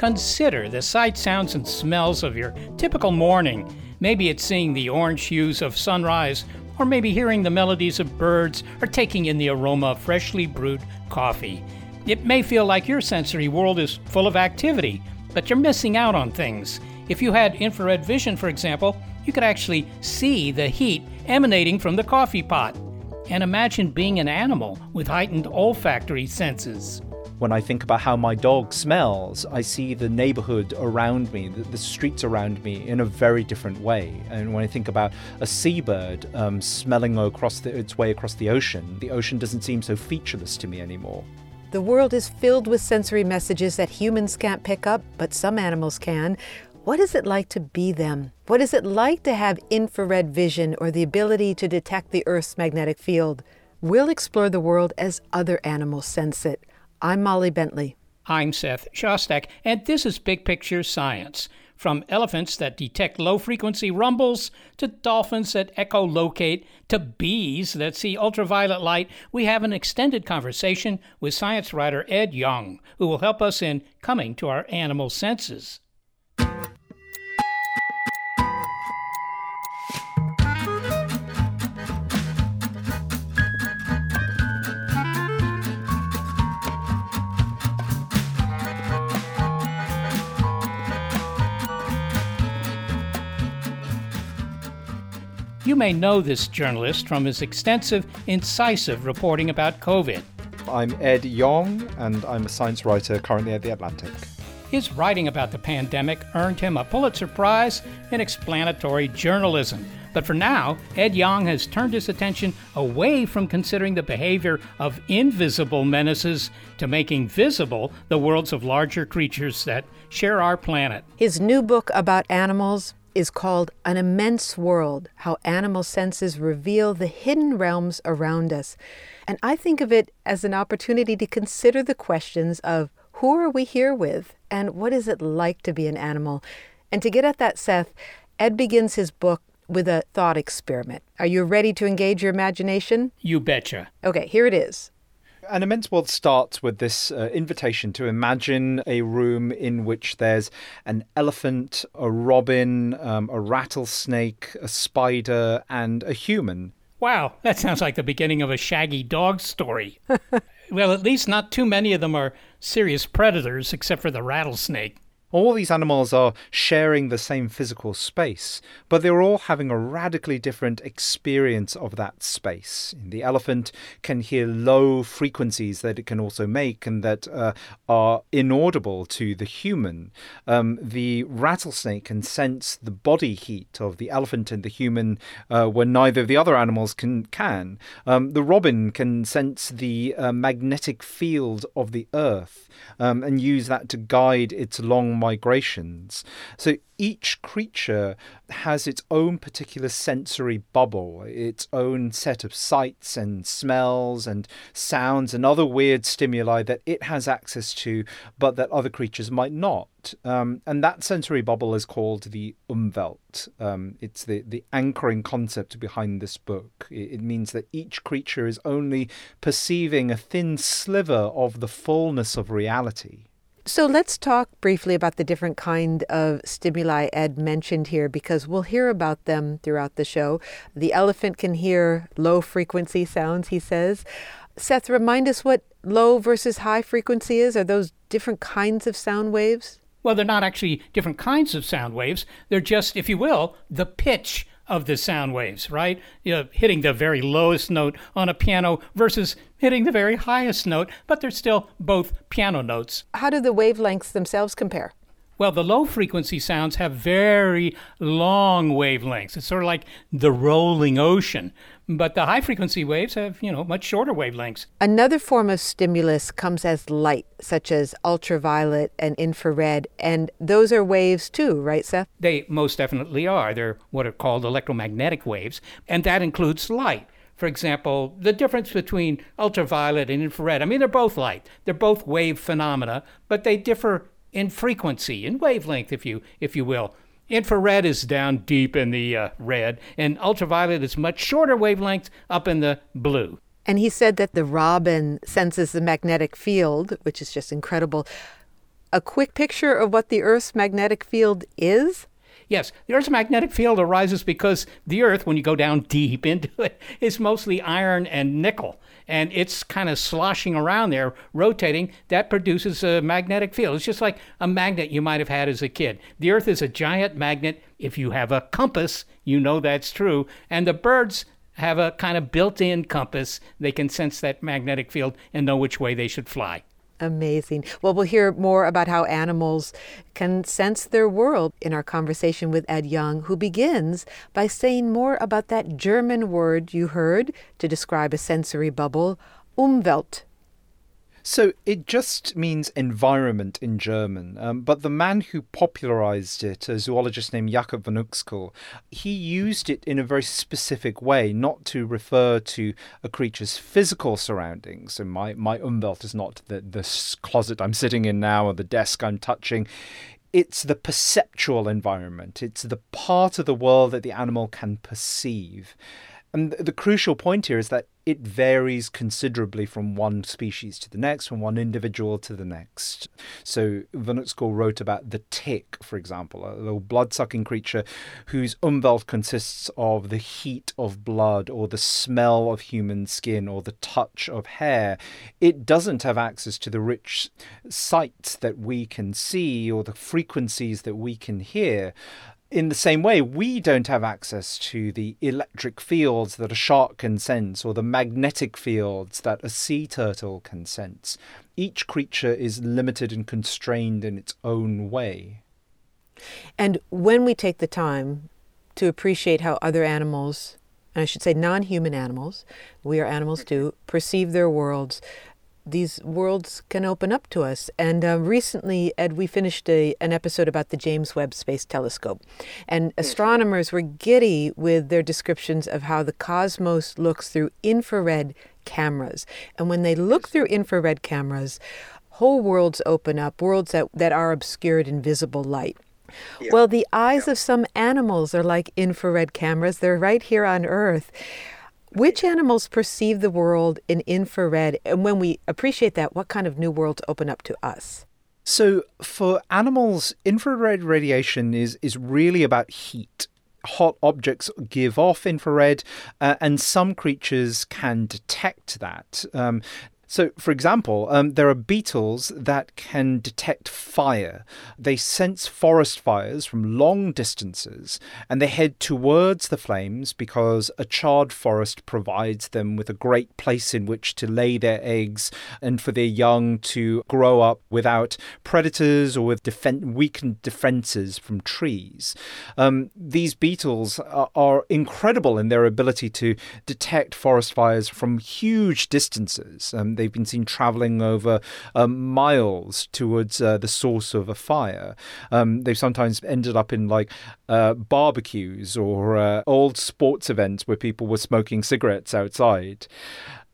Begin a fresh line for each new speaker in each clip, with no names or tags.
Consider the sights, sounds, and smells of your typical morning. Maybe it's seeing the orange hues of sunrise, or maybe hearing the melodies of birds, or taking in the aroma of freshly brewed coffee. It may feel like your sensory world is full of activity, but you're missing out on things. If you had infrared vision, for example, you could actually see the heat emanating from the coffee pot. And imagine being an animal with heightened olfactory senses.
When I think about how my dog smells, I see the neighborhood around me, the, the streets around me in a very different way. And when I think about a seabird um, smelling across the, its way across the ocean, the ocean doesn't seem so featureless to me anymore.
The world is filled with sensory messages that humans can't pick up, but some animals can. What is it like to be them? What is it like to have infrared vision or the ability to detect the Earth's magnetic field? We'll explore the world as other animals sense it. I'm Molly Bentley.
I'm Seth Shostak, and this is Big Picture Science. From elephants that detect low frequency rumbles, to dolphins that echolocate, to bees that see ultraviolet light, we have an extended conversation with science writer Ed Yong, who will help us in coming to our animal senses. You may know this journalist from his extensive, incisive reporting about COVID.
I'm Ed Yong, and I'm a science writer currently at The Atlantic.
His writing about the pandemic earned him a Pulitzer Prize in explanatory journalism. But for now, Ed Yong has turned his attention away from considering the behavior of invisible menaces to making visible the worlds of larger creatures that share our planet.
His new book about animals is called An Immense World How Animal Senses Reveal the Hidden Realms Around Us. And I think of it as an opportunity to consider the questions of who are we here with and what is it like to be an animal? And to get at that, Seth, Ed begins his book with a thought experiment. Are you ready to engage your imagination?
You betcha.
Okay, here it is.
An Immense World starts with this uh, invitation to imagine a room in which there's an elephant, a robin, um, a rattlesnake, a spider, and a human.
Wow, that sounds like the beginning of a shaggy dog story. well, at least not too many of them are serious predators, except for the rattlesnake.
All these animals are sharing the same physical space, but they're all having a radically different experience of that space. The elephant can hear low frequencies that it can also make and that uh, are inaudible to the human. Um, the rattlesnake can sense the body heat of the elephant and the human uh, when neither of the other animals can. can. Um, the robin can sense the uh, magnetic field of the earth um, and use that to guide its long migrations. So each creature has its own particular sensory bubble, its own set of sights and smells and sounds and other weird stimuli that it has access to, but that other creatures might not. Um, and that sensory bubble is called the Umwelt. Um, it's the, the anchoring concept behind this book. It, it means that each creature is only perceiving a thin sliver of the fullness of reality.
So let's talk briefly about the different kind of stimuli Ed mentioned here because we'll hear about them throughout the show. The elephant can hear low frequency sounds, he says. Seth, remind us what low versus high frequency is. Are those different kinds of sound waves?
Well, they're not actually different kinds of sound waves. They're just, if you will, the pitch of the sound waves, right? You know, hitting the very lowest note on a piano versus hitting the very highest note, but they're still both piano notes.
How do the wavelengths themselves compare?
Well, the low frequency sounds have very long wavelengths. It's sort of like the rolling ocean. But the high frequency waves have, you know, much shorter wavelengths.
Another form of stimulus comes as light, such as ultraviolet and infrared, and those are waves too, right, Seth?
They most definitely are. They're what are called electromagnetic waves, and that includes light. For example, the difference between ultraviolet and infrared, I mean, they're both light. They're both wave phenomena, but they differ in frequency, in wavelength, if you if you will. Infrared is down deep in the uh, red, and ultraviolet is much shorter wavelength up in the blue.
And he said that the robin senses the magnetic field, which is just incredible. A quick picture of what the Earth's magnetic field is?
Yes, the Earth's magnetic field arises because the Earth, when you go down deep into it, is mostly iron and nickel and it's kind of sloshing around there, rotating, that produces a magnetic field. It's just like a magnet you might have had as a kid. The Earth is a giant magnet. If you have a compass, you know that's true. And the birds have a kind of built in compass. They can sense that magnetic field and know which way they should fly.
Amazing. Well, we'll hear more about how animals can sense their world in our conversation with Ed Yong, who begins by saying more about that German word you heard to describe a sensory bubble, Umwelt.
So it just means environment in German, um, but the man who popularized it, a zoologist named Jakob von Uexküll, he used it in a very specific way, not to refer to a creature's physical surroundings. So my, my Umwelt is not the, the closet I'm sitting in now or the desk I'm touching it's the perceptual environment. It's the part of the world that the animal can perceive. And the crucial point here is that it varies considerably from one species to the next, from one individual to the next. So Uexküll wrote about the tick, for example, a little blood-sucking creature whose umwelt consists of the heat of blood or the smell of human skin or the touch of hair. It doesn't have access to the rich sights that we can see or the frequencies that we can hear in the same way, we don't have access to the electric fields that a shark can sense or the magnetic fields that a sea turtle can sense. Each creature is limited and constrained in its own way.
And when we take the time to appreciate how other animals, and I should say non human animals, we are animals too, perceive their worlds, these worlds can open up to us. And uh, recently, Ed, we finished a, an episode about the James Webb Space Telescope. And astronomers were giddy with their descriptions of how the cosmos looks through infrared cameras. And when they look through infrared cameras, whole worlds open up, worlds that, that are obscured in visible light. Yeah. Well, the eyes yeah. of some animals are like infrared cameras. They're right here on Earth. Which animals perceive the world in infrared? And when we appreciate that, what kind of new worlds open up to us?
So, for animals, infrared radiation is, is really about heat. Hot objects give off infrared, uh, and some creatures can detect that. Um, so, for example, um, there are beetles that can detect fire. They sense forest fires from long distances and they head towards the flames because a charred forest provides them with a great place in which to lay their eggs and for their young to grow up without predators or with defen- weakened defenses from trees. Um, these beetles are, are incredible in their ability to detect forest fires from huge distances. Um, they've been seen traveling over um, miles towards uh, the source of a fire. Um, they've sometimes ended up in like uh, barbecues or uh, old sports events where people were smoking cigarettes outside.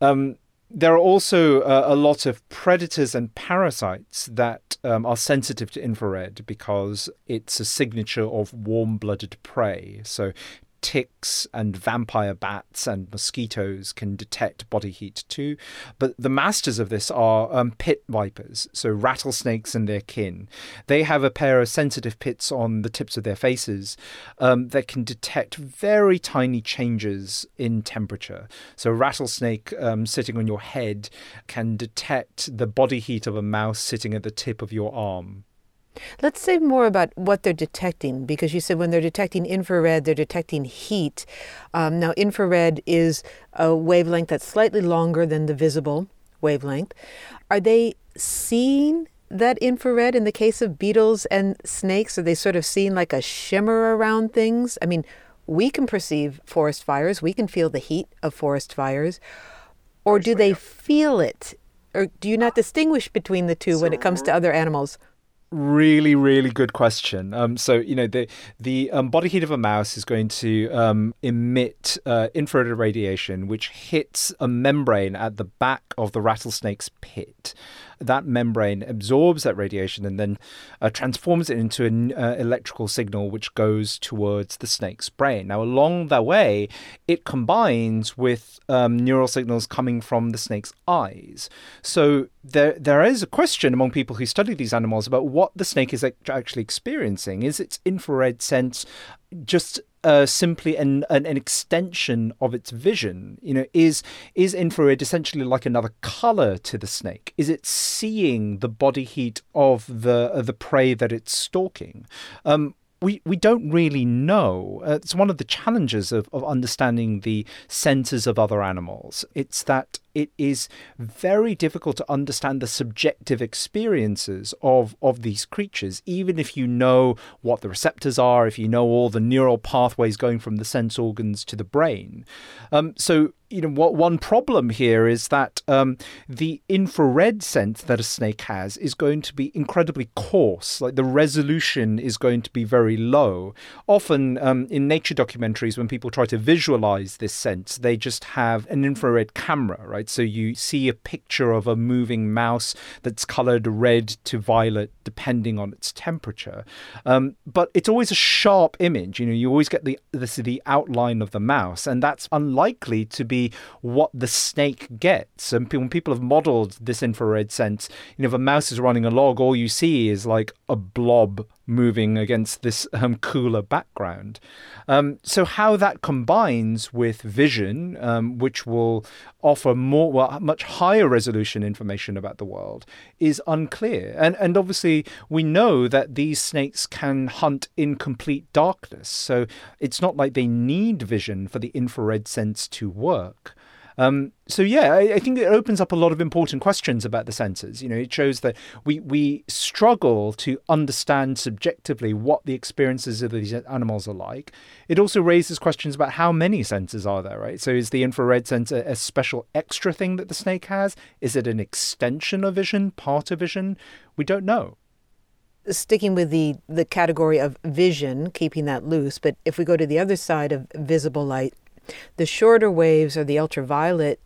Um, there are also uh, a lot of predators and parasites that um, are sensitive to infrared because it's a signature of warm blooded prey. So, ticks and vampire bats and mosquitoes can detect body heat too. But the masters of this are um, pit vipers, so rattlesnakes and their kin. They have a pair of sensitive pits on the tips of their faces um, that can detect very tiny changes in temperature. So, a rattlesnake um, sitting on your head can detect the body heat of a mouse sitting at the tip of your arm.
Let's say more about what they're detecting because you said when they're detecting infrared, they're detecting heat. Um, now, infrared is a wavelength that's slightly longer than the visible wavelength. Are they seeing that infrared in the case of beetles and snakes? Are they sort of seeing like a shimmer around things? I mean, we can perceive forest fires, we can feel the heat of forest fires. Or do they feel it? Or do you not distinguish between the two when it comes to other animals?
Really really good question. Um, so you know the the um, body heat of a mouse is going to um, emit uh, infrared radiation which hits a membrane at the back of the rattlesnake's pit that membrane absorbs that radiation and then uh, transforms it into an uh, electrical signal which goes towards the snake's brain. Now, along the way, it combines with um, neural signals coming from the snake's eyes. So there, there is a question among people who study these animals about what the snake is actually experiencing. Is its infrared sense just uh, simply an, an, an extension of its vision. You know, is is infrared essentially like another color to the snake? Is it seeing the body heat of the uh, the prey that it's stalking? Um, we, we don't really know. Uh, it's one of the challenges of, of understanding the senses of other animals. It's that it is very difficult to understand the subjective experiences of, of these creatures, even if you know what the receptors are, if you know all the neural pathways going from the sense organs to the brain. Um, so, you know, what one problem here is that um, the infrared sense that a snake has is going to be incredibly coarse. Like the resolution is going to be very low. Often um, in nature documentaries, when people try to visualize this sense, they just have an infrared camera, right? So you see a picture of a moving mouse that's colored red to violet depending on its temperature. Um, but it's always a sharp image. You know, you always get the, the the outline of the mouse, and that's unlikely to be what the snake gets. And when people have modeled this infrared sense, you know, if a mouse is running a log, all you see is like a blob moving against this um, cooler background. Um, so how that combines with vision, um, which will offer more, well, much higher resolution information about the world, is unclear. And and obviously we know that these snakes can hunt in complete darkness. So it's not like they need vision for the infrared sense to work. Um, so yeah, I, I, think it opens up a lot of important questions about the senses. You know, it shows that we we struggle to understand subjectively what the experiences of these animals are like. It also raises questions about how many senses are there, right? So is the infrared sense a, a special extra thing that the snake has? Is it an extension of vision, part of vision? We don't know
sticking with the, the category of vision, keeping that loose, but if we go to the other side of visible light, the shorter waves are the ultraviolet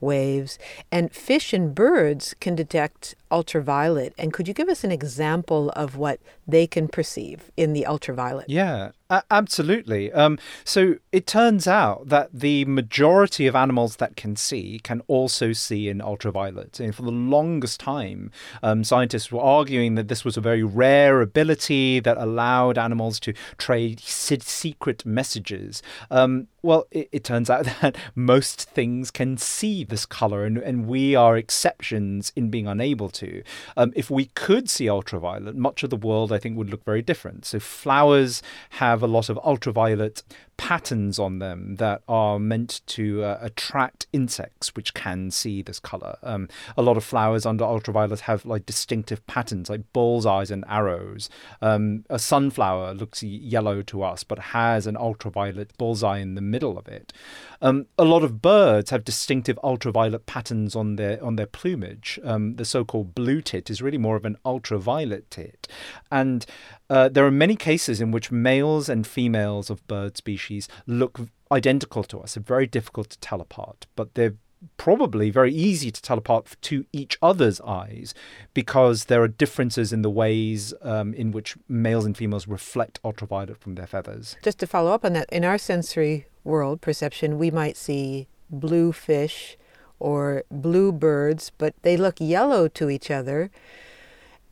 waves, and fish and birds can detect ultraviolet. And could you give us an example of what they can perceive in the ultraviolet?
Yeah, absolutely. Um, so it turns out that the majority of animals that can see can also see in ultraviolet. And for the longest time, um, scientists were arguing that this was a very rare ability that allowed animals to trade secret messages. Um, well, it, it, turns out that most things can see this color, and, and we are exceptions in being unable to to. Um, if we could see ultraviolet, much of the world I think would look very different. So flowers have a lot of ultraviolet patterns on them that are meant to uh, attract insects which can see this color. Um, a lot of flowers under ultraviolet have like distinctive patterns, like bullseyes and arrows. Um, a sunflower looks yellow to us, but has an ultraviolet bullseye in the middle of it. Um, a lot of birds have distinctive ultraviolet patterns on their on their plumage. Um, the so-called blue tit is really more of an ultraviolet tit, and uh, there are many cases in which males and females of bird species look identical to us. They're very difficult to tell apart, but they're probably very easy to tell apart to each other's eyes because there are differences in the ways um, in which males and females reflect ultraviolet from their feathers.
Just to follow up on that, in our sensory world perception, we might see blue fish or blue birds, but they look yellow to each other.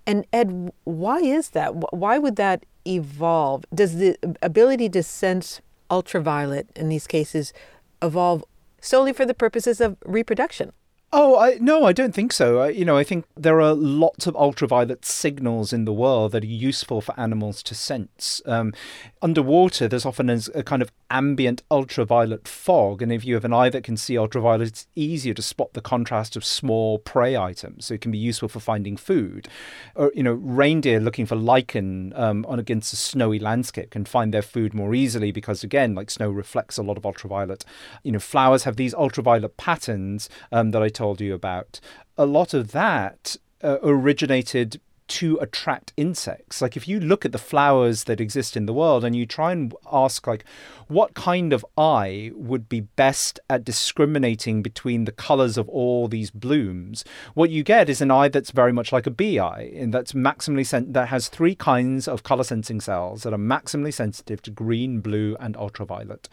And Ed, why is that? Why would that evolve? Does the ability to sense ultraviolet in these cases evolve solely for the purposes of reproduction?
Oh, I, no, I don't think so. I, you know, I think there are lots of ultraviolet signals in the world that are useful for animals to sense. Um, underwater, there's often a, a, kind of ambient ultraviolet fog, and if you have an eye that can see ultraviolet, it's easier to spot the contrast of small prey items. So it can be useful for finding food. Or, you know, reindeer looking for lichen um, on against a snowy landscape can find their food more easily because, again, like snow reflects a lot of ultraviolet. You know, flowers have these ultraviolet patterns um, that I told you about, a lot of that uh, originated to attract insects. Like if you look at the flowers that exist in the world and you try and ask like what kind of eye would be best at discriminating between the colors of all these blooms, what you get is an eye that's very much like a bee eye and that's maximally sen- that has three kinds of color sensing cells that are maximally sensitive to green, blue and ultraviolet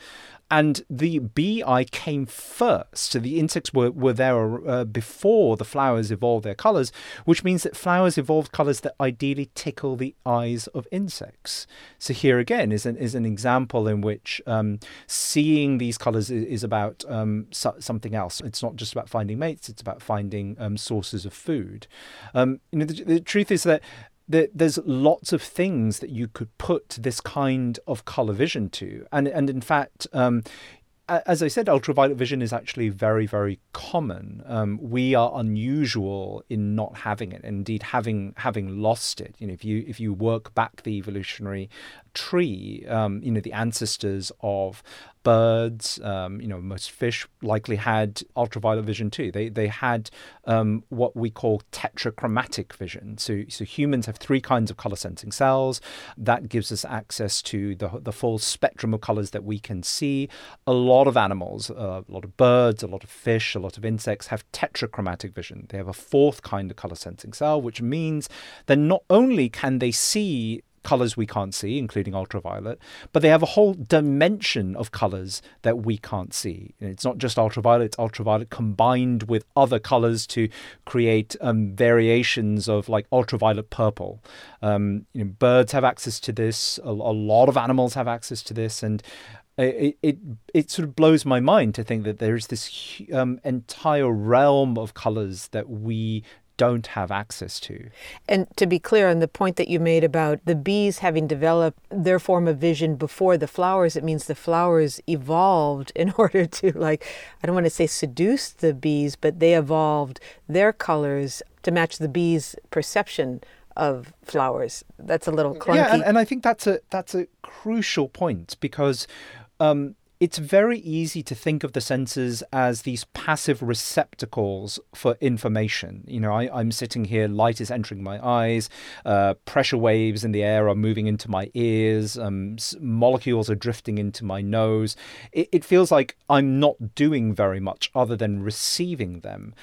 and the bee came first. So the insects were, were there uh, before the flowers evolved their colors, which means that flowers evolved colors that ideally tickle the eyes of insects. So here again is an, is an example in which um, seeing these colors is, is about um, so, something else. It's not just about finding mates, it's about finding um, sources of food. Um, you know, the, the truth is that there's lots of things that you could put this kind of color vision to, and and in fact, um, as I said, ultraviolet vision is actually very, very common. Um, we are unusual in not having it, indeed having having lost it. You know, if you if you work back the evolutionary tree, um, you know, the ancestors of birds, um, you know, most fish likely had ultraviolet vision too. They they had um, what we call tetrachromatic vision. So so humans have three kinds of color sensing cells. That gives us access to the the full spectrum of colors that we can see. A lot of animals, uh, a lot of birds, a lot of fish, a lot of insects have tetrachromatic vision. They have a fourth kind of color sensing cell, which means that not only can they see colors we can't see, including ultraviolet, but they have a whole dimension of colors that we can't see. It's not just ultraviolet, it's ultraviolet combined with other colors to create um, variations of like ultraviolet purple. Um, you know, birds have access to this, a, a lot of animals have access to this, and it, it it sort of blows my mind to think that there is this um, entire realm of colors that we don't have access to.
And to be clear on the point that you made about the bees having developed their form of vision before the flowers, it means the flowers evolved in order to, like, I don't want to say seduce the bees, but they evolved their colors to match the bees' perception of flowers. That's a little clunky.
Yeah, and, and I think that's a that's a crucial point because um, it's very easy to think of the senses as these passive receptacles for information. You know, I, am sitting here, light is entering my eyes, uh, pressure waves in the air are moving into my ears, um, molecules are drifting into my nose. It, it feels like I'm not doing very much other than receiving them.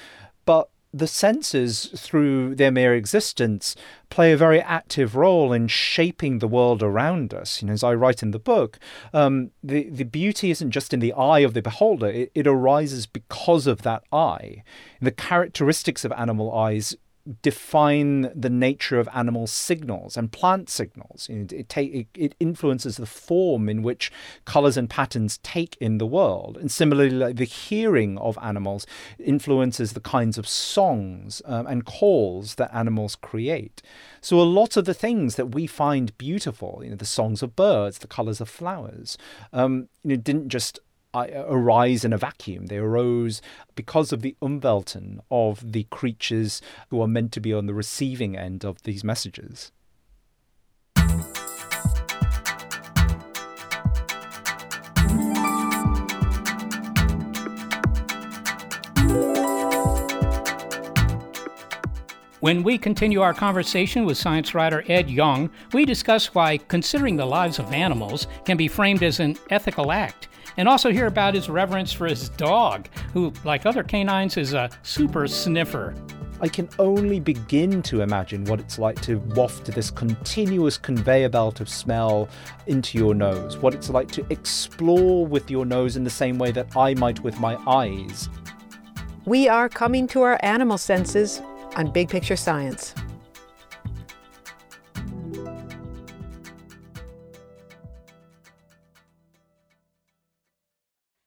But the senses, through their mere existence, play a very active role in shaping the world around us. You know, as I write in the book, um, the the beauty isn't just in the eye of the beholder; it, it arises because of that eye. And the characteristics of animal eyes define the nature of animal signals and plant signals. It, it, it, it, influences the form in which colors and patterns take in the world. And similarly, like the hearing of animals influences the kinds of songs um, and calls that animals create. So a lot of the things that we find beautiful, you know, the songs of birds, the colors of flowers, um, you know, didn't just arise in a vacuum. They arose because of the umwelten of the creatures who are meant to be on the receiving end of these messages.
When we continue our conversation with science writer Ed Yong, we discuss why considering the lives of animals can be framed as an ethical act and also hear about his reverence for his dog, who, like other canines, is a super sniffer.
I can only begin to imagine what it's like to waft this continuous conveyor belt of smell into your nose, what it's like to explore with your nose in the same way that I might with my eyes.
We are coming to our animal senses on Big Picture Science.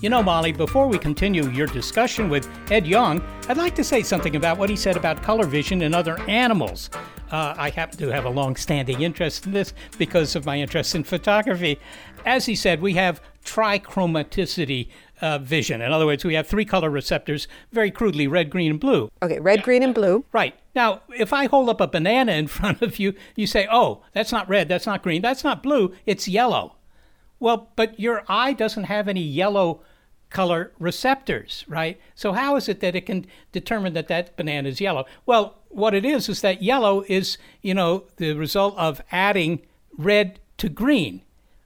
You know, Molly, before we continue your discussion with Ed Yong, I'd like to say something about what he said about color vision in other animals. Uh, I happen to have a long standing interest in this because of my interest in photography. As he said, we have trichromaticity uh, vision. In other words, we have three color receptors, very crudely red, green, and blue.
Okay, red, green, and blue.
Right. Now, if I hold up a banana in front of you, you say, oh, that's not red, that's not green, that's not blue, it's yellow. Well, but your eye doesn't have any yellow color receptors, right? So how is it that it can determine that that banana is yellow? Well, what it is is that yellow is, you know, the result of adding red to green,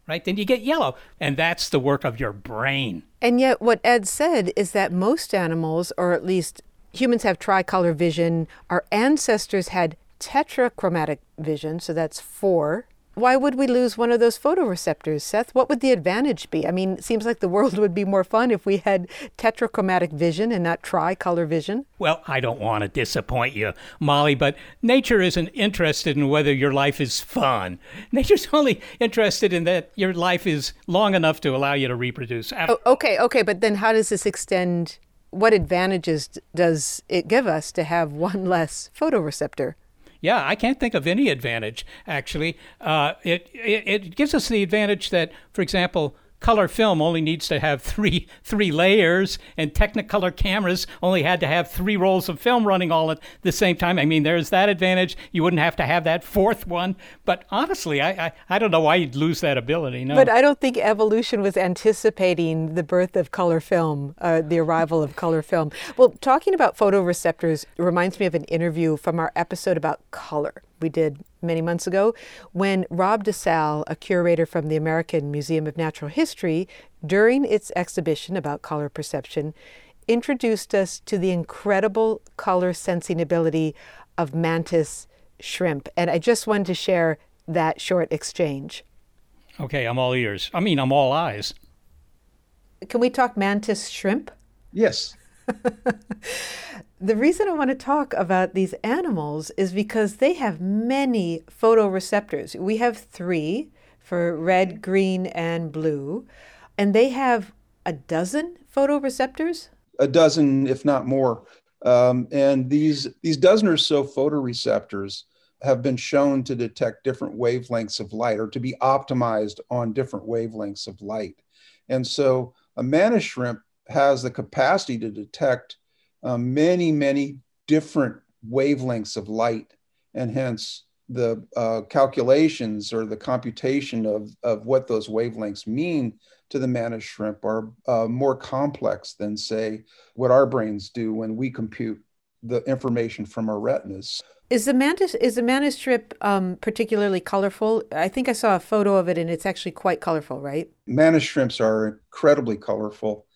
right? Then you get yellow, and that's the work of your brain.
And yet, what Ed said is that most animals, or at least humans, have tricolor vision. Our ancestors had tetrachromatic vision, so that's four why would we lose one of those photoreceptors, Seth? What would the advantage be? I mean, it seems like the world would be more fun if we had tetrachromatic vision and not tricolor vision.
Well, I don't want to disappoint you, Molly, but nature isn't interested in whether your life is fun. Nature's only interested in that your life is long enough to allow you to reproduce.
Oh, okay, okay, but then how does this extend? What advantages does it give us to have one less photoreceptor?
Yeah, I can't think of any advantage actually. Uh, it, it it gives us the advantage that, for example, color film only needs to have three three layers, and Technicolor cameras only had to have three rolls of film running all at the same time. I mean, there's that advantage. You wouldn't have to have that fourth one. But honestly, I I, I don't know why you'd lose that ability. No.
But I don't think evolution was anticipating the birth of color film, uh, the arrival of color film. Well, talking about photoreceptors reminds me of an interview from our episode about color we did many months ago when Rob DeSalle, a curator from the American Museum of Natural History, during its exhibition about color perception, introduced us to the incredible color sensing ability of mantis shrimp. And I just wanted to share that short exchange.
Okay, I'm all ears. I mean, I'm all eyes.
Can we talk mantis shrimp?
Yes.
the reason I want to talk about these animals is because they have many photoreceptors. We have three for red, green, and blue, and they have a dozen photoreceptors.
A dozen, if not more. Um, and these these dozen or so photoreceptors have been shown to detect different wavelengths of light or to be optimized on different wavelengths of light. And so a mantis shrimp has the capacity to detect uh, many, many different wavelengths of light, and hence the uh, calculations or the computation of, of what those wavelengths mean to the mantis shrimp are uh, more complex than, say, what our brains do when we compute the information from our retinas.
Is the mantis is the mantis shrimp um, particularly colorful? I think I saw a photo of it, and it's actually quite colorful, right?
Mantis shrimps are incredibly colorful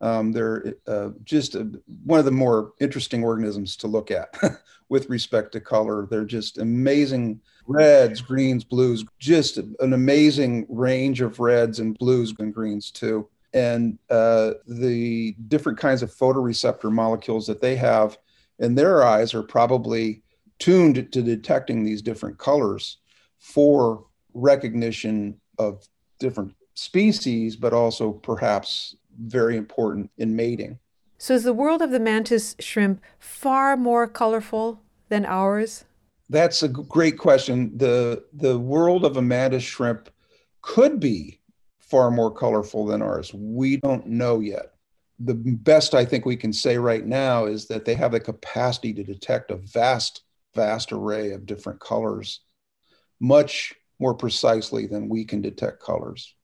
Um, they're uh, just a, one of the more interesting organisms to look at with respect to color. They're just amazing reds, greens, blues, just an amazing range of reds and blues and greens too. And uh, the different kinds of photoreceptor molecules that they have in their eyes are probably tuned to detecting these different colors for recognition of different species, but also perhaps very important in mating.
So, is the world of the mantis shrimp far more colorful than ours?
That's a great question. The, the world of a mantis shrimp could be far more colorful than ours. We don't know yet. The best I think we can say right now is that they have the capacity to detect a vast, vast array of different colors, much more precisely than we can detect colors.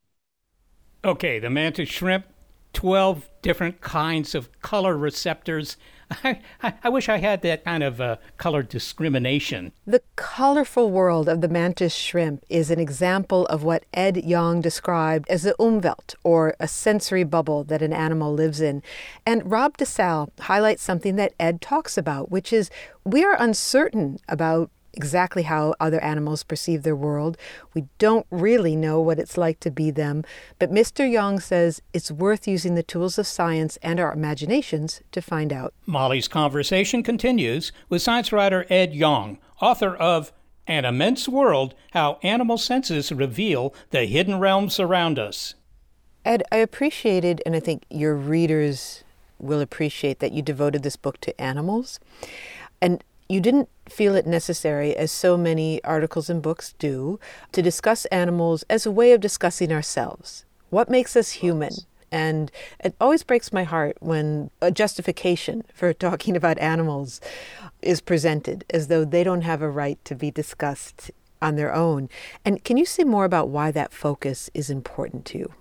Okay, the mantis shrimp, 12 different kinds of color receptors. I, I, wish I had that kind of uh, color discrimination.
The colorful world of the mantis shrimp is an example of what Ed Yong described as the Umwelt, or a sensory bubble that an animal lives in. And Rob DeSalle highlights something that Ed talks about, which is we are uncertain about exactly how other animals perceive their world. We don't really know what it's like to be them, but Mr. Yong says it's worth using the tools of science and our imaginations to find out.
Molly's conversation continues with science writer Ed Yong, author of An Immense World How Animal Senses Reveal the Hidden Realms Around Us.
Ed, I appreciated, and I think your readers will appreciate that you devoted this book to animals. And you didn't feel it necessary, as so many articles and books do, to discuss animals as a way of discussing ourselves. What makes us human? And it always breaks my heart when a justification for talking about animals is presented as though they don't have a right to be discussed on their own. And can you say more about why that focus is important to you?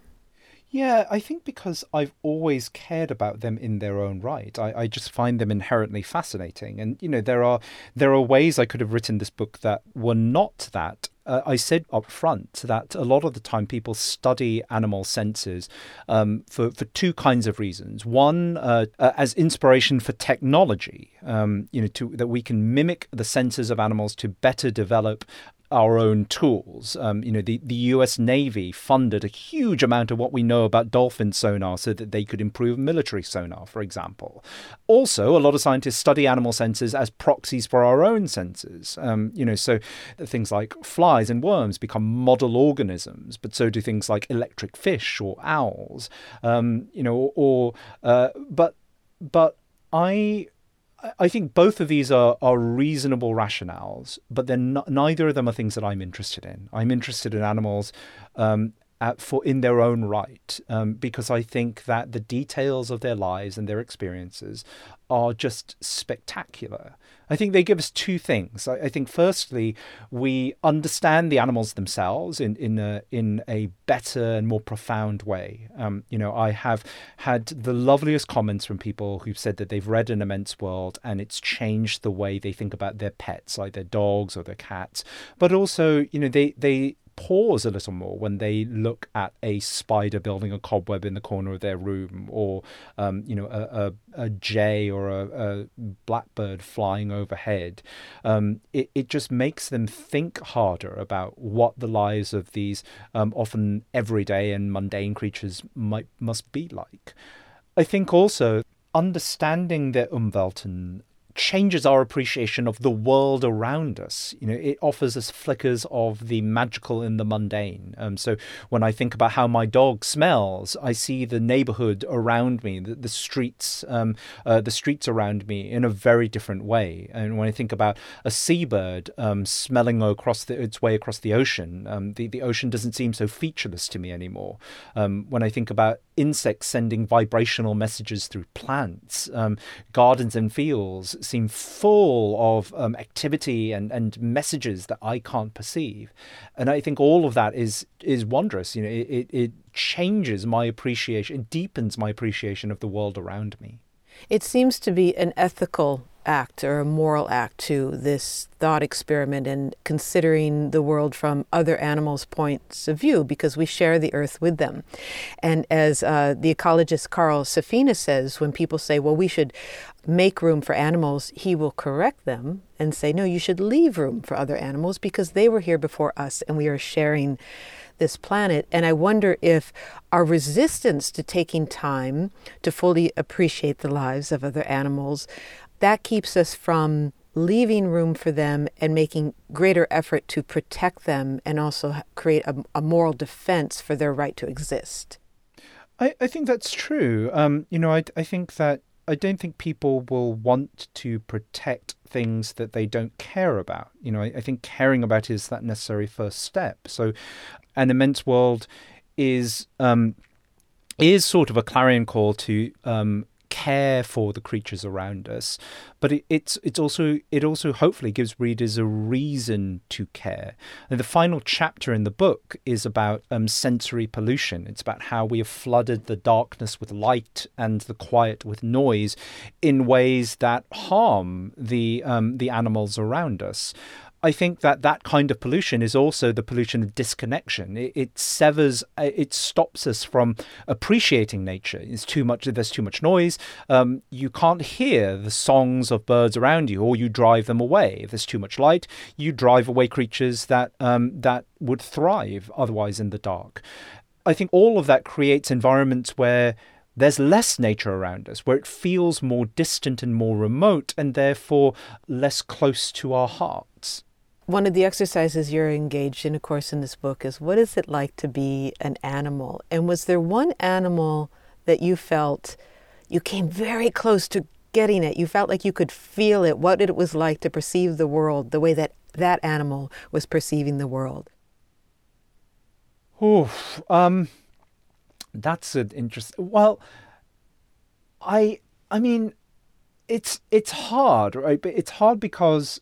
Yeah, I think because I've always cared about them in their own right. I, I just find them inherently fascinating. And, you know, there are there are ways I could have written this book that were not that. Uh, I said up front that a lot of the time people study animal senses um, for, for two kinds of reasons. One, uh, uh, as inspiration for technology, um, you know, to, that we can mimic the senses of animals to better develop our own tools. Um, you know, the, the US Navy funded a huge amount of what we know about dolphin sonar so that they could improve military sonar, for example. Also, a lot of scientists study animal senses as proxies for our own senses. Um, you know, so things like flies and worms become model organisms, but so do things like electric fish or owls. Um, you know, or, uh, but, but I I think both of these are, are reasonable rationales, but then neither of them are things that I'm interested in. I'm interested in animals um, at, for in their own right, um, because I think that the details of their lives and their experiences are just spectacular. I think they give us two things. I, I, think firstly, we understand the animals themselves in in a, in a better and more profound way. Um, you know, I have had the loveliest comments from people who've said that they've read An Immense World and it's changed the way they think about their pets, like their dogs or their cats. But also, you know, they they pause a little more when they look at a spider building a cobweb in the corner of their room, or um, you know a, a, a, jay or a, a blackbird flying overhead. Um, it it just makes them think harder about what the lives of these um, often everyday and mundane creatures might must be like. I think also understanding their Umwelten changes our appreciation of the world around us. You know, it offers us flickers of the magical in the mundane. Um, so when I think about how my dog smells, I see the neighborhood around me, the, the streets, um, uh, the streets around me in a very different way. And when I think about a seabird um, smelling across the, its way across the ocean, um, the, the ocean doesn't seem so featureless to me anymore. Um, when I think about insects sending vibrational messages through plants, um, gardens and fields seem full of um, activity and, and messages that I can't perceive. And I think all of that is is wondrous. You know, it, it changes my appreciation, it deepens my appreciation of the world around me.
It seems to be an ethical act or a moral act to this thought experiment and considering the world from other animals' points of view because we share the earth with them. And as uh, the ecologist Carl Safina says, when people say, well, we should make room for animals, he will correct them and say, no, you should leave room for other animals because they were here before us and we are sharing this planet. And I wonder if our resistance to taking time to fully appreciate the lives of other animals that keeps us from leaving room for them and making greater effort to protect them and also create a, a moral defense for their right to exist.
I, I think that's true. Um, you know, I, I think that I don't think people will want to protect things that they don't care about. You know, I, I think caring about is that necessary first step. So, an immense world is um, is sort of a clarion call to um, care for the creatures around us, but it, it's it's also it also hopefully gives readers a reason to care. And the final chapter in the book is about um, sensory pollution. It's about how we have flooded the darkness with light and the quiet with noise in ways that harm the um, the animals around us. I think that that kind of pollution is also the pollution of disconnection. It, it, severs, uh, it stops us from appreciating nature. It's too much. There's too much noise. Um, you can't hear the songs of birds around you, or you drive them away. If there's too much light, you drive away creatures that um, that would thrive otherwise in the dark. I think all of that creates environments where there's less nature around us, where it feels more distant and more remote, and therefore less close to our hearts.
One of the exercises you're engaged in, of course, in this book is what is it like to be an animal? And was there one animal that you felt you came very close to getting it? You felt like you could feel it, what it was like to perceive the world the way that that animal was perceiving the world?
Oh, um, that's an interesting. Well, I, I mean, it's it's hard, right? But it's hard because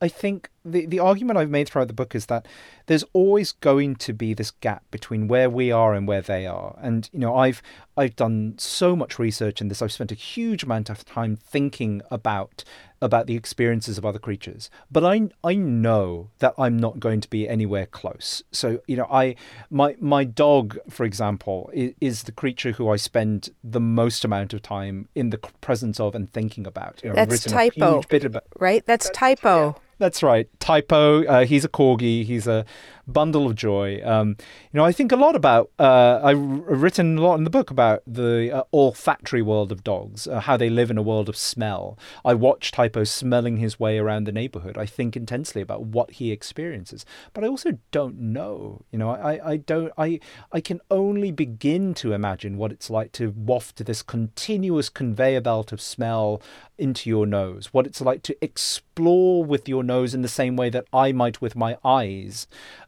I think the the argument I've made throughout the book is that there's always going to be this gap between where we are and where they are. And you know, I've I've done so much research in this. I've spent a huge amount of time thinking about about the experiences of other creatures. But I I know that I'm not going to be anywhere close. So you know, I my my dog, for example, is, is the creature who I spend the most amount of time in the presence of and thinking about.
You know, That's typo, about, right? That's, That's typo.
Yeah. That's right. Typo. Uh, he's a corgi. He's a bundle of joy. Um, you know, I think a lot about. Uh, I've written a lot in the book about the uh, olfactory world of dogs, uh, how they live in a world of smell. I watch Typo smelling his way around the neighborhood. I think intensely about what he experiences, but I also don't know. You know, I, I don't. I I can only begin to imagine what it's like to waft this continuous conveyor belt of smell into your nose. What it's like to explore with your nose in the same way that I might with my eyes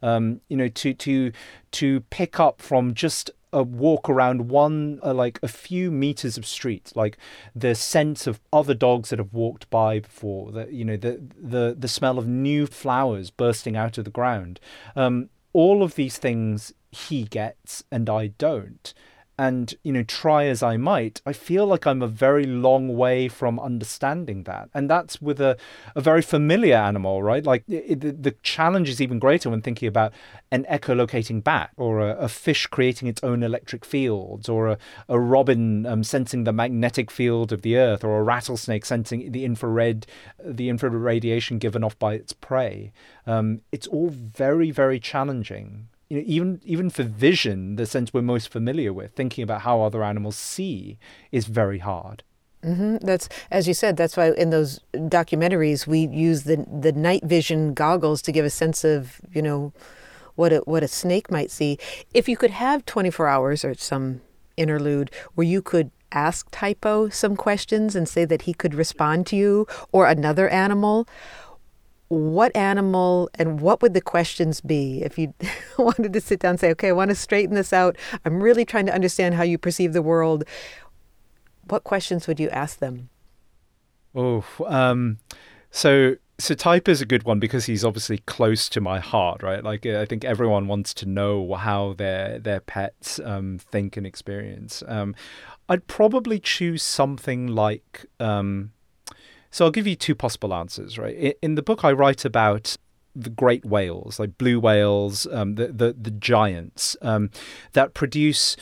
um, you know, to to to pick up from just a walk around one uh, like a few meters of street like the sense of other dogs that have walked by before the you know the the the smell of new flowers bursting out of the ground. Um, all of these things he gets and I don't and you know try as i might i feel like i'm a very long way from understanding that. And that's with a, a very familiar animal right? Like it, the, the challenge is even greater when thinking about an echolocating bat or a, a fish creating its own electric fields or a, a robin um, sensing the magnetic field of the earth or a rattlesnake sensing the infrared the infrared radiation given off by its prey. Um, it's all very very challenging you know, even even for vision, the sense we're most familiar with, thinking about how other animals see is very hard.
Mm-hmm. That's as you said. That's why in those documentaries we use the the night vision goggles to give a sense of you know what a, what a snake might see. If you could have 24 hours or some interlude where you could ask Typo some questions and say that he could respond to you or another animal, what animal and what would the questions be if you wanted to sit down and say, okay, I want to straighten this out. I'm really trying to understand how you perceive the world. What questions would you ask them?
Oh, um, so So Typo is a good one because he's obviously close to my heart, right? Like I think everyone wants to know how their their pets um, think and experience. Um, I'd probably choose something like. Um, so I'll give you two possible answers, right? In the book, I write about the great whales, like blue whales, um, the, the the giants um, that produce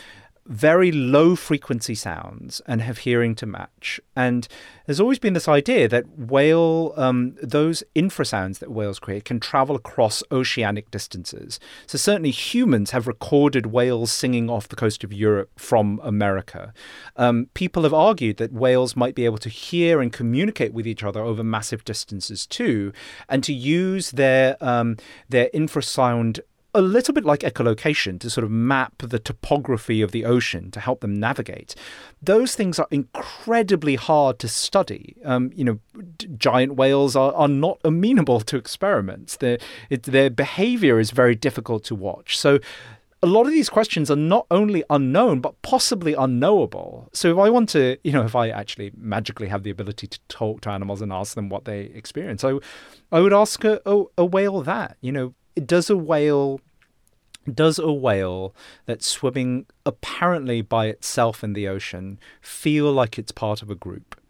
very low frequency sounds and have hearing to match. And there's always been this idea that whale, um, those infrasounds that whales create can travel across oceanic distances. So certainly humans have recorded whales singing off the coast of Europe from America. Um, people have argued that whales might be able to hear and communicate with each other over massive distances too, and to use their um, their infrasound a little bit like echolocation to sort of map the topography of the ocean to help them navigate. Those things are incredibly hard to study. Um, you know, giant whales are, are not amenable to experiments. Their, it, their behavior is very difficult to watch. So a lot of these questions are not only unknown but possibly unknowable. So if I want to, you know, if I actually magically have the ability to talk to animals and ask them what they experience, I, I would ask a, a, a whale that. You know, does a whale does a whale that's swimming apparently by itself in the ocean feel like it's part of a group?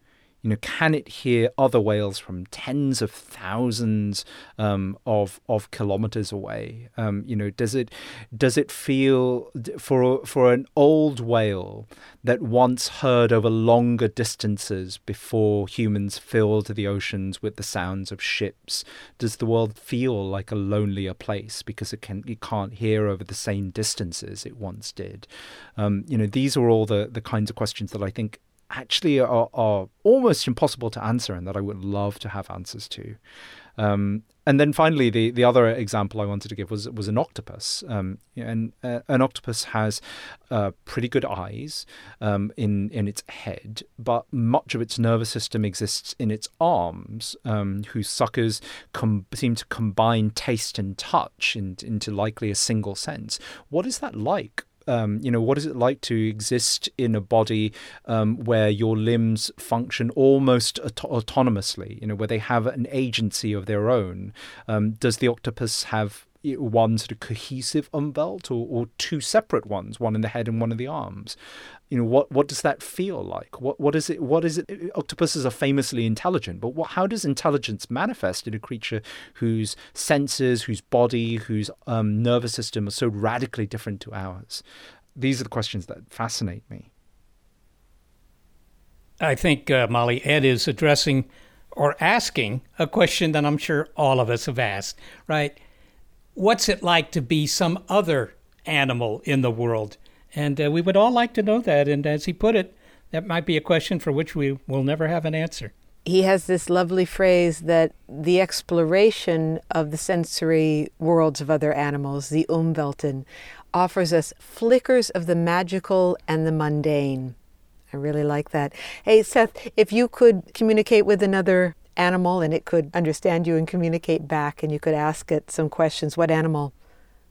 You know, can it hear other whales from tens of thousands um, of of kilometers away? Um, you know, does it does it feel for for an old whale that once heard over longer distances before humans filled the oceans with the sounds of ships? Does the world feel like a lonelier place because it can it can't hear over the same distances it once did? Um, you know, these are all the the kinds of questions that I think actually are, are, almost impossible to answer and that I would love to have answers to. Um, and then finally, the, the other example I wanted to give was was an octopus. Um, and uh, an octopus has uh, pretty good eyes um, in in its head, but much of its nervous system exists in its arms, um, whose suckers com- seem to combine taste and touch in, into likely a single sense. What is that like? Um, you know, what is it like to exist in a body um, where your limbs function almost auto- autonomously, you know, where they have an agency of their own? Um, does the octopus have one sort of cohesive umwelt or, or two separate ones, one in the head and one in the arms? You know, what, what does that feel like? What, what is it? What is it? Octopuses are famously intelligent, but what, how does intelligence manifest in a creature whose senses, whose body, whose um, nervous system are so radically different to ours? These are the questions that fascinate me.
I think, uh, Molly, Ed is addressing or asking a question that I'm sure all of us have asked, right? What's it like to be some other animal in the world? And uh, we would all like to know that. And as he put it, that might be a question for which we will never have an answer.
He has this lovely phrase that the exploration of the sensory worlds of other animals, the Umwelten, offers us flickers of the magical and the mundane. I really like that. Hey, Seth, if you could communicate with another animal and it could understand you and communicate back and you could ask it some questions, what animal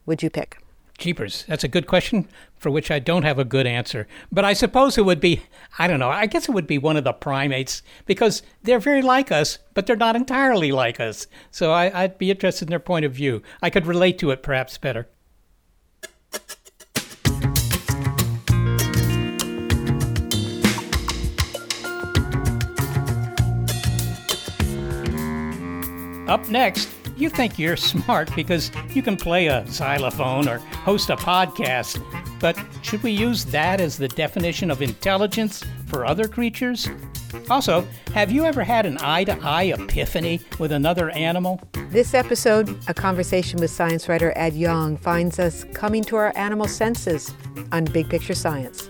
would you pick?
Jeepers, that's a good question for which I don't have a good answer. But I suppose it would be, I don't know, I guess it would be one of the primates because they're very like us, but they're not entirely like us. So I, would be interested in their point of view. I could relate to it perhaps better. Up next, you think you're smart because you can play a xylophone or host a podcast. But should we use that as the definition of intelligence for other creatures? Also, have you ever had an eye to eye epiphany with another animal?
This episode, a conversation with science writer Ed Yong, finds us coming to our animal senses on Big Picture Science.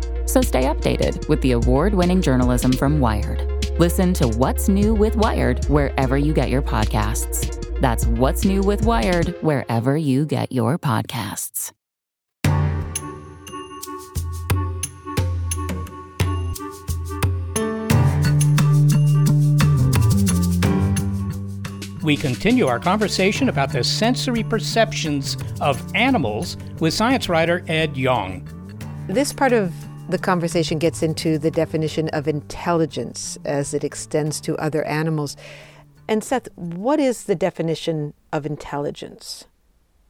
So stay updated with the award winning journalism from Wired. Listen to What's New with Wired wherever you get your podcasts. That's What's New with Wired wherever you get your podcasts.
We continue our conversation about the sensory perceptions of animals with science writer Ed Yong.
This part of the conversation gets into the definition of intelligence as it extends to other animals. And Seth, what is the definition of intelligence?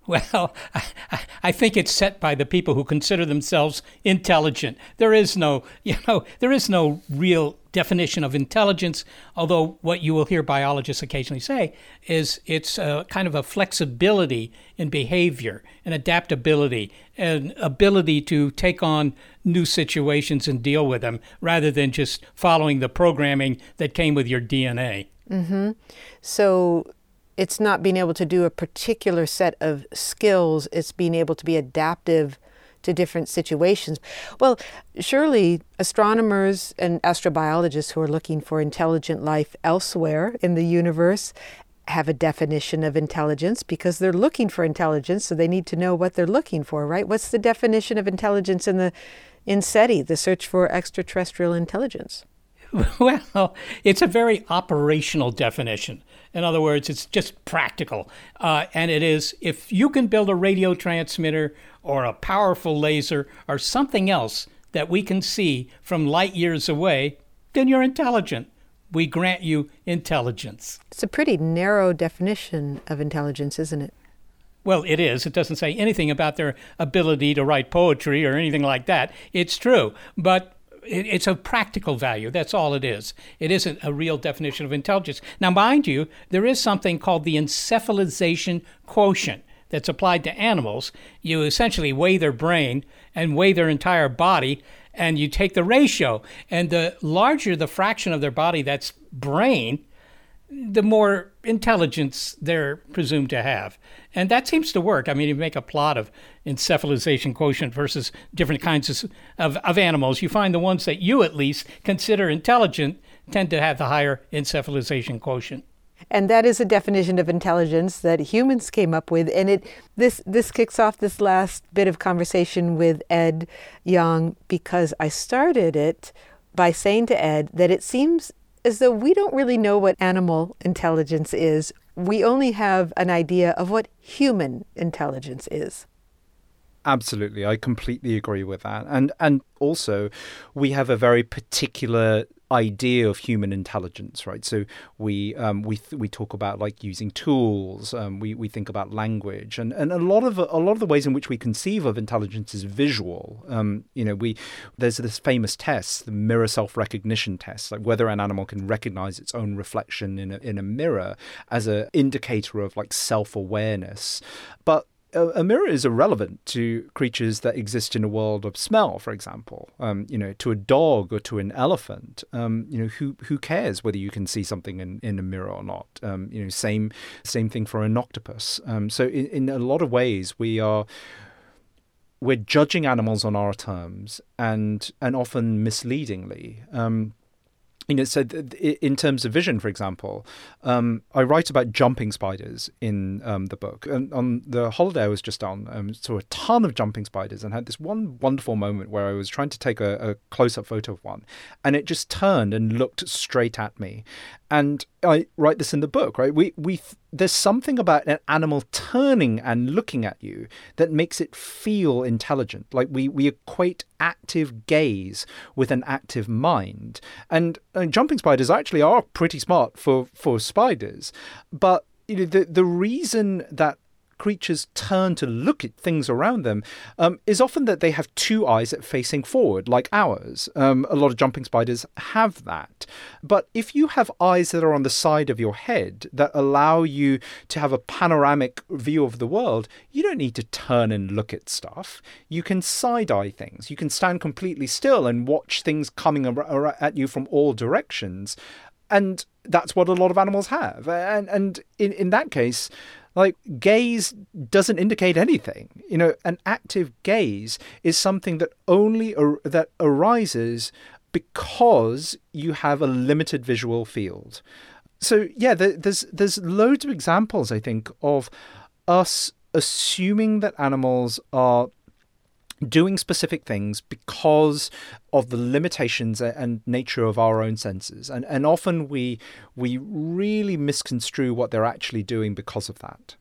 Well, I, I, think it's set by the people who consider themselves intelligent. There is no, you know, there is no real definition of intelligence. Although what you will hear biologists occasionally say is it's a, kind of a flexibility in behavior, an adaptability, an ability to take on new situations and deal with them, rather than just following the programming that came with your DNA.
Mm-hmm. So it's not being able to do a particular set of skills, it's being able to be adaptive to different situations. Well, surely astronomers and astrobiologists who are looking for intelligent life elsewhere in the universe have a definition of intelligence because they're looking for intelligence, so they need to know what they're looking for, right? What's the definition of intelligence in the in SETI, the search for extraterrestrial intelligence?
Well, it's a very operational definition. In other words, it's just practical. Uh, and it is if you can build a radio transmitter or a powerful laser or something else that we can see from light years away, then you're intelligent. We grant you intelligence.
It's a pretty narrow definition of intelligence, isn't it?
Well, it is. It doesn't say anything about their ability to write poetry or anything like that. It's true. But it, it's a practical value. That's all it is. It isn't a real definition of intelligence. Now, mind you, there is something called the encephalization quotient that's applied to animals. You essentially weigh their brain and weigh their entire body, and you take the ratio. And the larger the fraction of their body that's brain, the more intelligence they're presumed to have. And that seems to work. I mean, you make a plot of encephalization quotient versus different kinds of, of, of, animals. You find the ones that you at least consider intelligent tend to have the higher encephalization quotient.
And that is a definition of intelligence that humans came up with. And it this this kicks off this last bit of conversation with Ed Yong because I started it by saying to Ed that it seems as though we don't really know what animal intelligence is. We only have an idea of what human intelligence is.
Absolutely, I completely agree with that. And and also we have a very particular idea of human intelligence, right? So we um, we th- we talk about like using tools. Um, we we think about language, and, and a lot of a lot of the ways in which we conceive of intelligence is visual. Um, you know, we there's this famous test, the mirror self recognition test, like whether an animal can recognize its own reflection in a, in a mirror as an indicator of like self awareness. But a mirror is irrelevant to creatures that exist in a world of smell, for example. Um, you know, to a dog or to an elephant. Um, you know, who who cares whether you can see something in, in a mirror or not? Um, you know, same same thing for an octopus. Um, so in, in a lot of ways, we are we're judging animals on our terms and and often misleadingly. Um, you know, so th- in terms of vision, for example, um, I write about jumping spiders in um, the book. And on the holiday I was just on, um, saw a ton of jumping spiders and had this one wonderful moment where I was trying to take a, a close-up photo of one, and it just turned and looked straight at me. And I write this in the book, right? We we there's something about an animal turning and looking at you that makes it feel intelligent. Like we we equate active gaze with an active mind, and, and jumping spiders actually are pretty smart for for spiders, but you know the the reason that creatures turn to look at things around them um, is often that they have two eyes facing forward, like ours. Um, a lot of jumping spiders have that. But if you have eyes that are on the side of your head that allow you to have a panoramic view of the world, you don't need to turn and look at stuff. You can side eye things. You can stand completely still and watch things coming at you from all directions. And that's what a lot of animals have. And, and in, in that case, like gaze doesn't indicate anything. You know an active gaze is something that only ar- that arises because you have a limited visual field. So yeah there, there's there's loads of examples i think of us assuming that animals are doing specific things because of the limitations and nature of our own senses and and often we we really misconstrue what they're actually doing because of that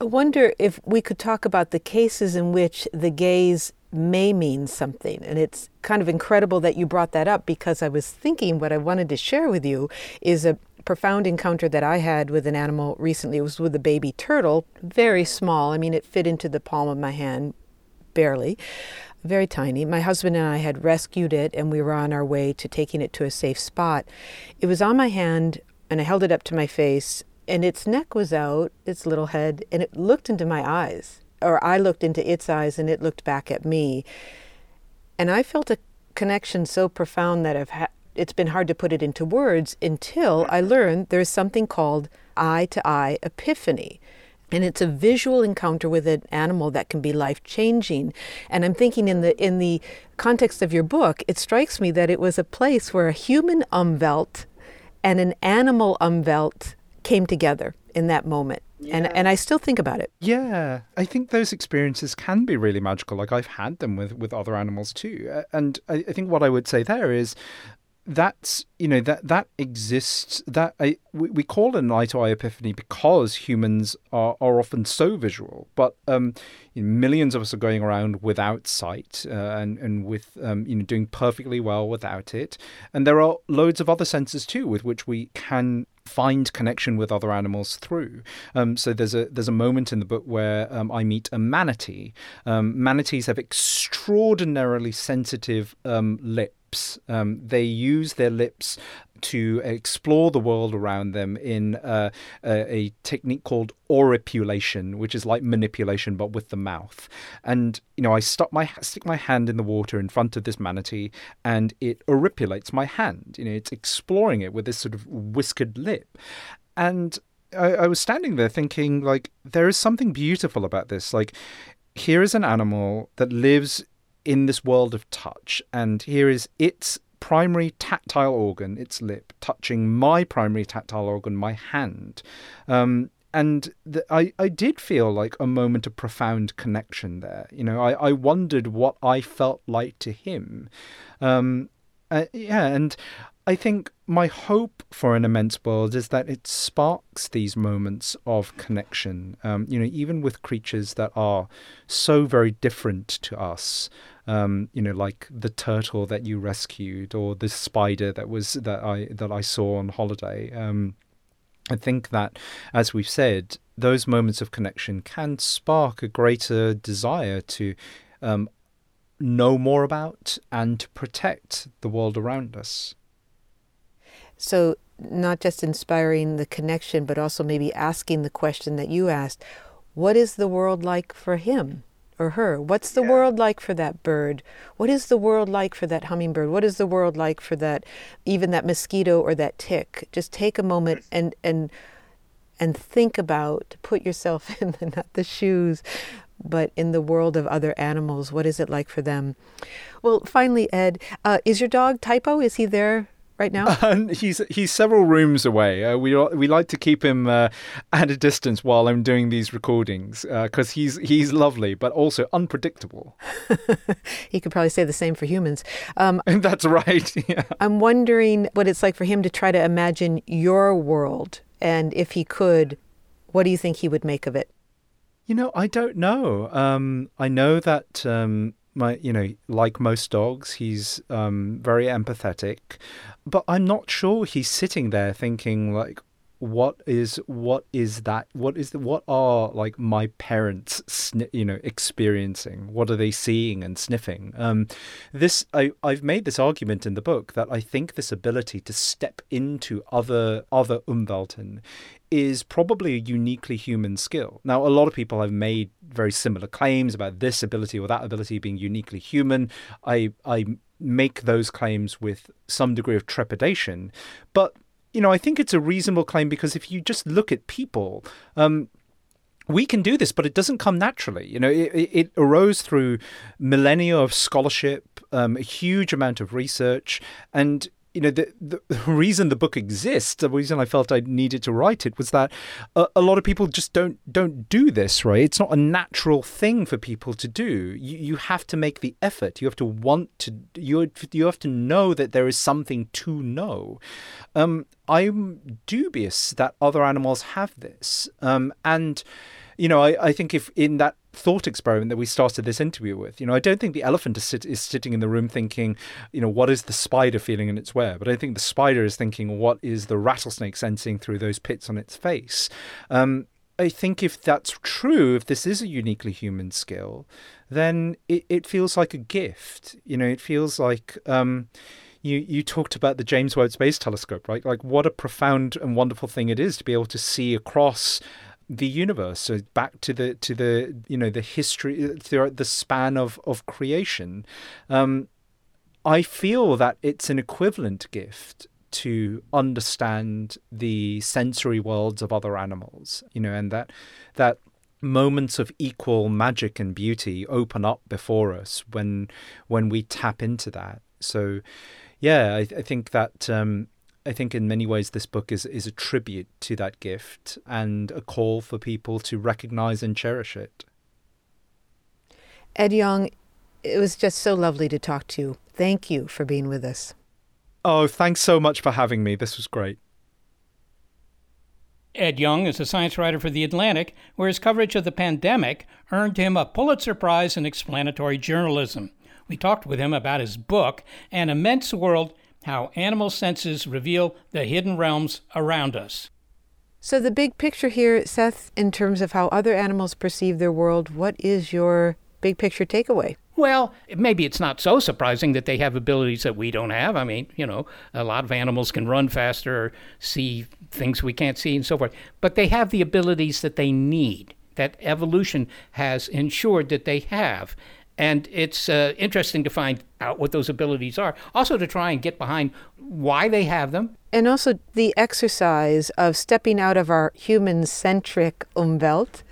i wonder if we could talk about the cases in which the gaze may mean something and it's kind of incredible that you brought that up because i was thinking what i wanted to share with you is a profound encounter that I had with an animal recently. It was with a baby turtle, very small. I mean, it fit into the palm of my hand, barely, very tiny. My husband and I had rescued it and we were on our way to taking it to a safe spot. It was on my hand and I held it up to my face and its neck was out, its little head, and it looked into my eyes. Or I looked into its eyes and it looked back at me. And I felt a connection so profound that I've it's been hard to put it into words until I learned there's something called eye to eye epiphany. And it's a visual encounter with an animal that can be life changing. And I'm thinking in the in the context of your book, it strikes me that it was a place where a human umwelt and an animal umwelt came together in that moment. Yeah. And and I still think about it.
Yeah, I think those experiences can be really magical. Like I've had them with with other animals too. And I, I think what I would say there is that's you know that that exists that I, we, we call it an eye to eye epiphany because humans are, are often so visual but um, you know, millions of us are going around without sight uh, and and with um, you know doing perfectly well without it and there are loads of other senses too with which we can find connection with other animals through. Um, so there's a there's a moment in the book where um, I meet a manatee. Um, manatees have extraordinarily sensitive um, lips lips. Um, they use their lips to explore the world around them in uh, a, a, technique called oripulation, which is like manipulation but with the mouth. And you know, I stop my stick my hand in the water in front of this manatee, and it oripulates my hand. You know, it's exploring it with this sort of whiskered lip, and I, I was standing there thinking, like, there is something beautiful about this. Like, here is an animal that lives in this world of touch. And here is its primary tactile organ, its lip, touching my primary tactile organ, my hand. Um, and the, I, I did feel like a moment of profound connection there. You know, I, I wondered what I felt like to him. Um, uh, yeah, and I think my hope for an immense world is that it sparks these moments of connection. Um, you know, even with creatures that are so very different to us. Um, you know, like the turtle that you rescued, or the spider that was that I that I saw on holiday. Um, I think that, as we've said, those moments of connection can spark a greater desire to um, know more about and to protect the world around us.
So, not just inspiring the connection, but also maybe asking the question that you asked what is the world like for him or her? What's the yeah. world like for that bird? What is the world like for that hummingbird? What is the world like for that, even that mosquito or that tick? Just take a moment and, and, and think about, put yourself in the, not the shoes, but in the world of other animals, what is it like for them? Well, finally, Ed, uh, is your dog Typo? Is he there right now?
Uh, he's he's several rooms away. Uh, we we like to keep him uh, at a distance while I'm doing these recordings because uh, he's he's lovely, but also unpredictable.
he could probably say the same for humans.
Um, That's right. Yeah.
I'm wondering what it's like for him to try to imagine your world, and if he could, what do you think he would make of it?
You know, I don't know. Um, I know that um, my you know like most dogs he's um, very empathetic. But i'm not sure he's sitting there thinking like what is what is that what is the, what are like my parents sni- you know experiencing what are they seeing and sniffing um this i i've made this argument in the book that i think this ability to step into other other umwelten is probably a uniquely human skill. Now, a lot of people have made very similar claims about this ability or that ability being uniquely human. I I make those claims with some degree of trepidation, but you know, I think it's a reasonable claim because if you just look at people, um, we can do this, but it doesn't come naturally. You know, it, it arose through millennia of scholarship, um, a huge amount of research, and you know the, the reason the book exists the reason i felt i needed to write it was that a, a, lot of people just don't don't do this right? It's not a natural thing for people to do. You, you have to make the effort. You have to want to you, you have to know that there is something to know. Um, i'm dubious that other animals have this. Um, and you know, I, I think if in that thought experiment that we started this interview with, you know, I don't think the elephant is, sit, is sitting in the room thinking, you know, what is the spider feeling in its web? But I think the spider is thinking, what is the rattlesnake sensing through those pits on its face? Um, I think if that's true, if this is a uniquely human skill, then it, it feels like a gift. You know, it feels like. Um, you you talked about the James Webb Space Telescope, right? Like what a profound and wonderful thing it is to be able to see across the universe so back to the to the you know the history throughout the span of of creation um, i feel that it's an equivalent gift to understand the sensory worlds of other animals you know and that that moments of equal magic and beauty open up before us when when we tap into that. So yeah i, I think that um, I think in many ways this book is, is a tribute to that gift and a call for people to recognize and cherish it.
Ed Yong, it was just so lovely to talk to you. Thank you for being with us.
Oh, thanks so much for having me. This was great.
Ed Yong is a science writer for The Atlantic, where his coverage of the pandemic earned him a Pulitzer Prize in explanatory journalism. We talked with him about his book, An Immense World how animal senses reveal the hidden realms around us.
So, the big picture here, Seth, in terms of how other animals perceive their world, what is your big picture takeaway?
Well, maybe it's not so surprising that they have abilities that we don't have. I mean, you know, a lot of animals can run faster, or see things we can't see, and so forth. But they have the abilities that they need, that evolution has ensured that they have. And it's uh, interesting to find out what those abilities are. Also, to try and get behind why they have them.
And also the exercise of stepping out of our human centric umwelt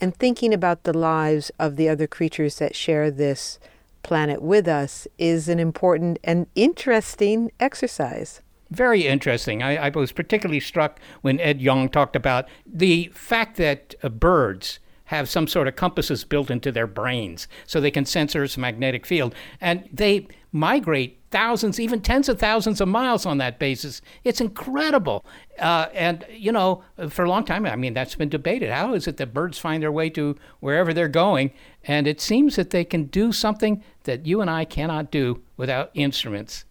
and thinking about the lives of the other creatures that share this planet with us is an important and interesting exercise.
Very interesting. I, I was particularly struck when Ed Yong talked about the fact that uh, birds have some sort of compasses built into their brains so they can sense Earth's magnetic field. And they migrate thousands, even tens of thousands of miles on that basis. It's incredible. Uh, and, you know, for a long time, I mean, that's been debated. How is it that birds find their way to wherever they're going? And it seems that they can do something that you and I cannot do without instruments.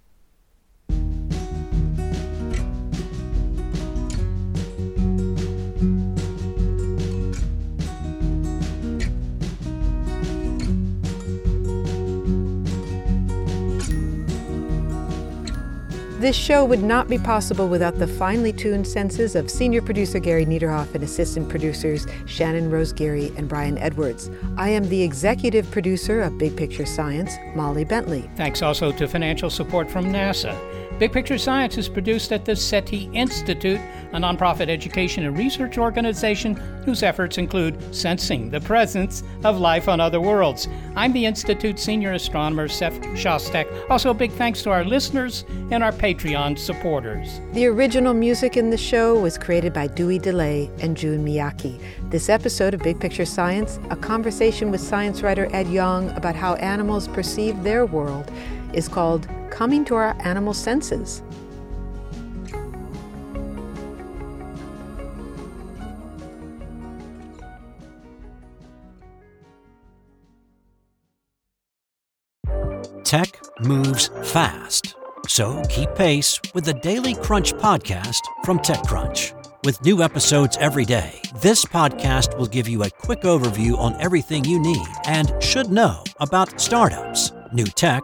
This show would not be possible without the finely tuned senses of senior producer Gary Niederhoff and assistant producers Shannon Rose Geary and Brian Edwards. I am the executive producer of Big Picture Science, Molly Bentley.
Thanks also to financial support from NASA. Big Picture Science is produced at the SETI Institute, a nonprofit education and research organization whose efforts include sensing the presence of life on other worlds. I'm the Institute's senior astronomer, Seth Shostak. Also, a big thanks to our listeners and our Patreon supporters.
The original music in the show was created by Dewey Dellay and Jun Miyake. This episode of Big Picture Science, a conversation with science writer Ed Yong about how animals perceive their world, is called Coming to Our Animal Senses.
Tech moves fast. So keep pace with the Daily Crunch podcast from TechCrunch. With new episodes every day, this podcast will give you a quick overview on everything you need and should know about startups, new tech,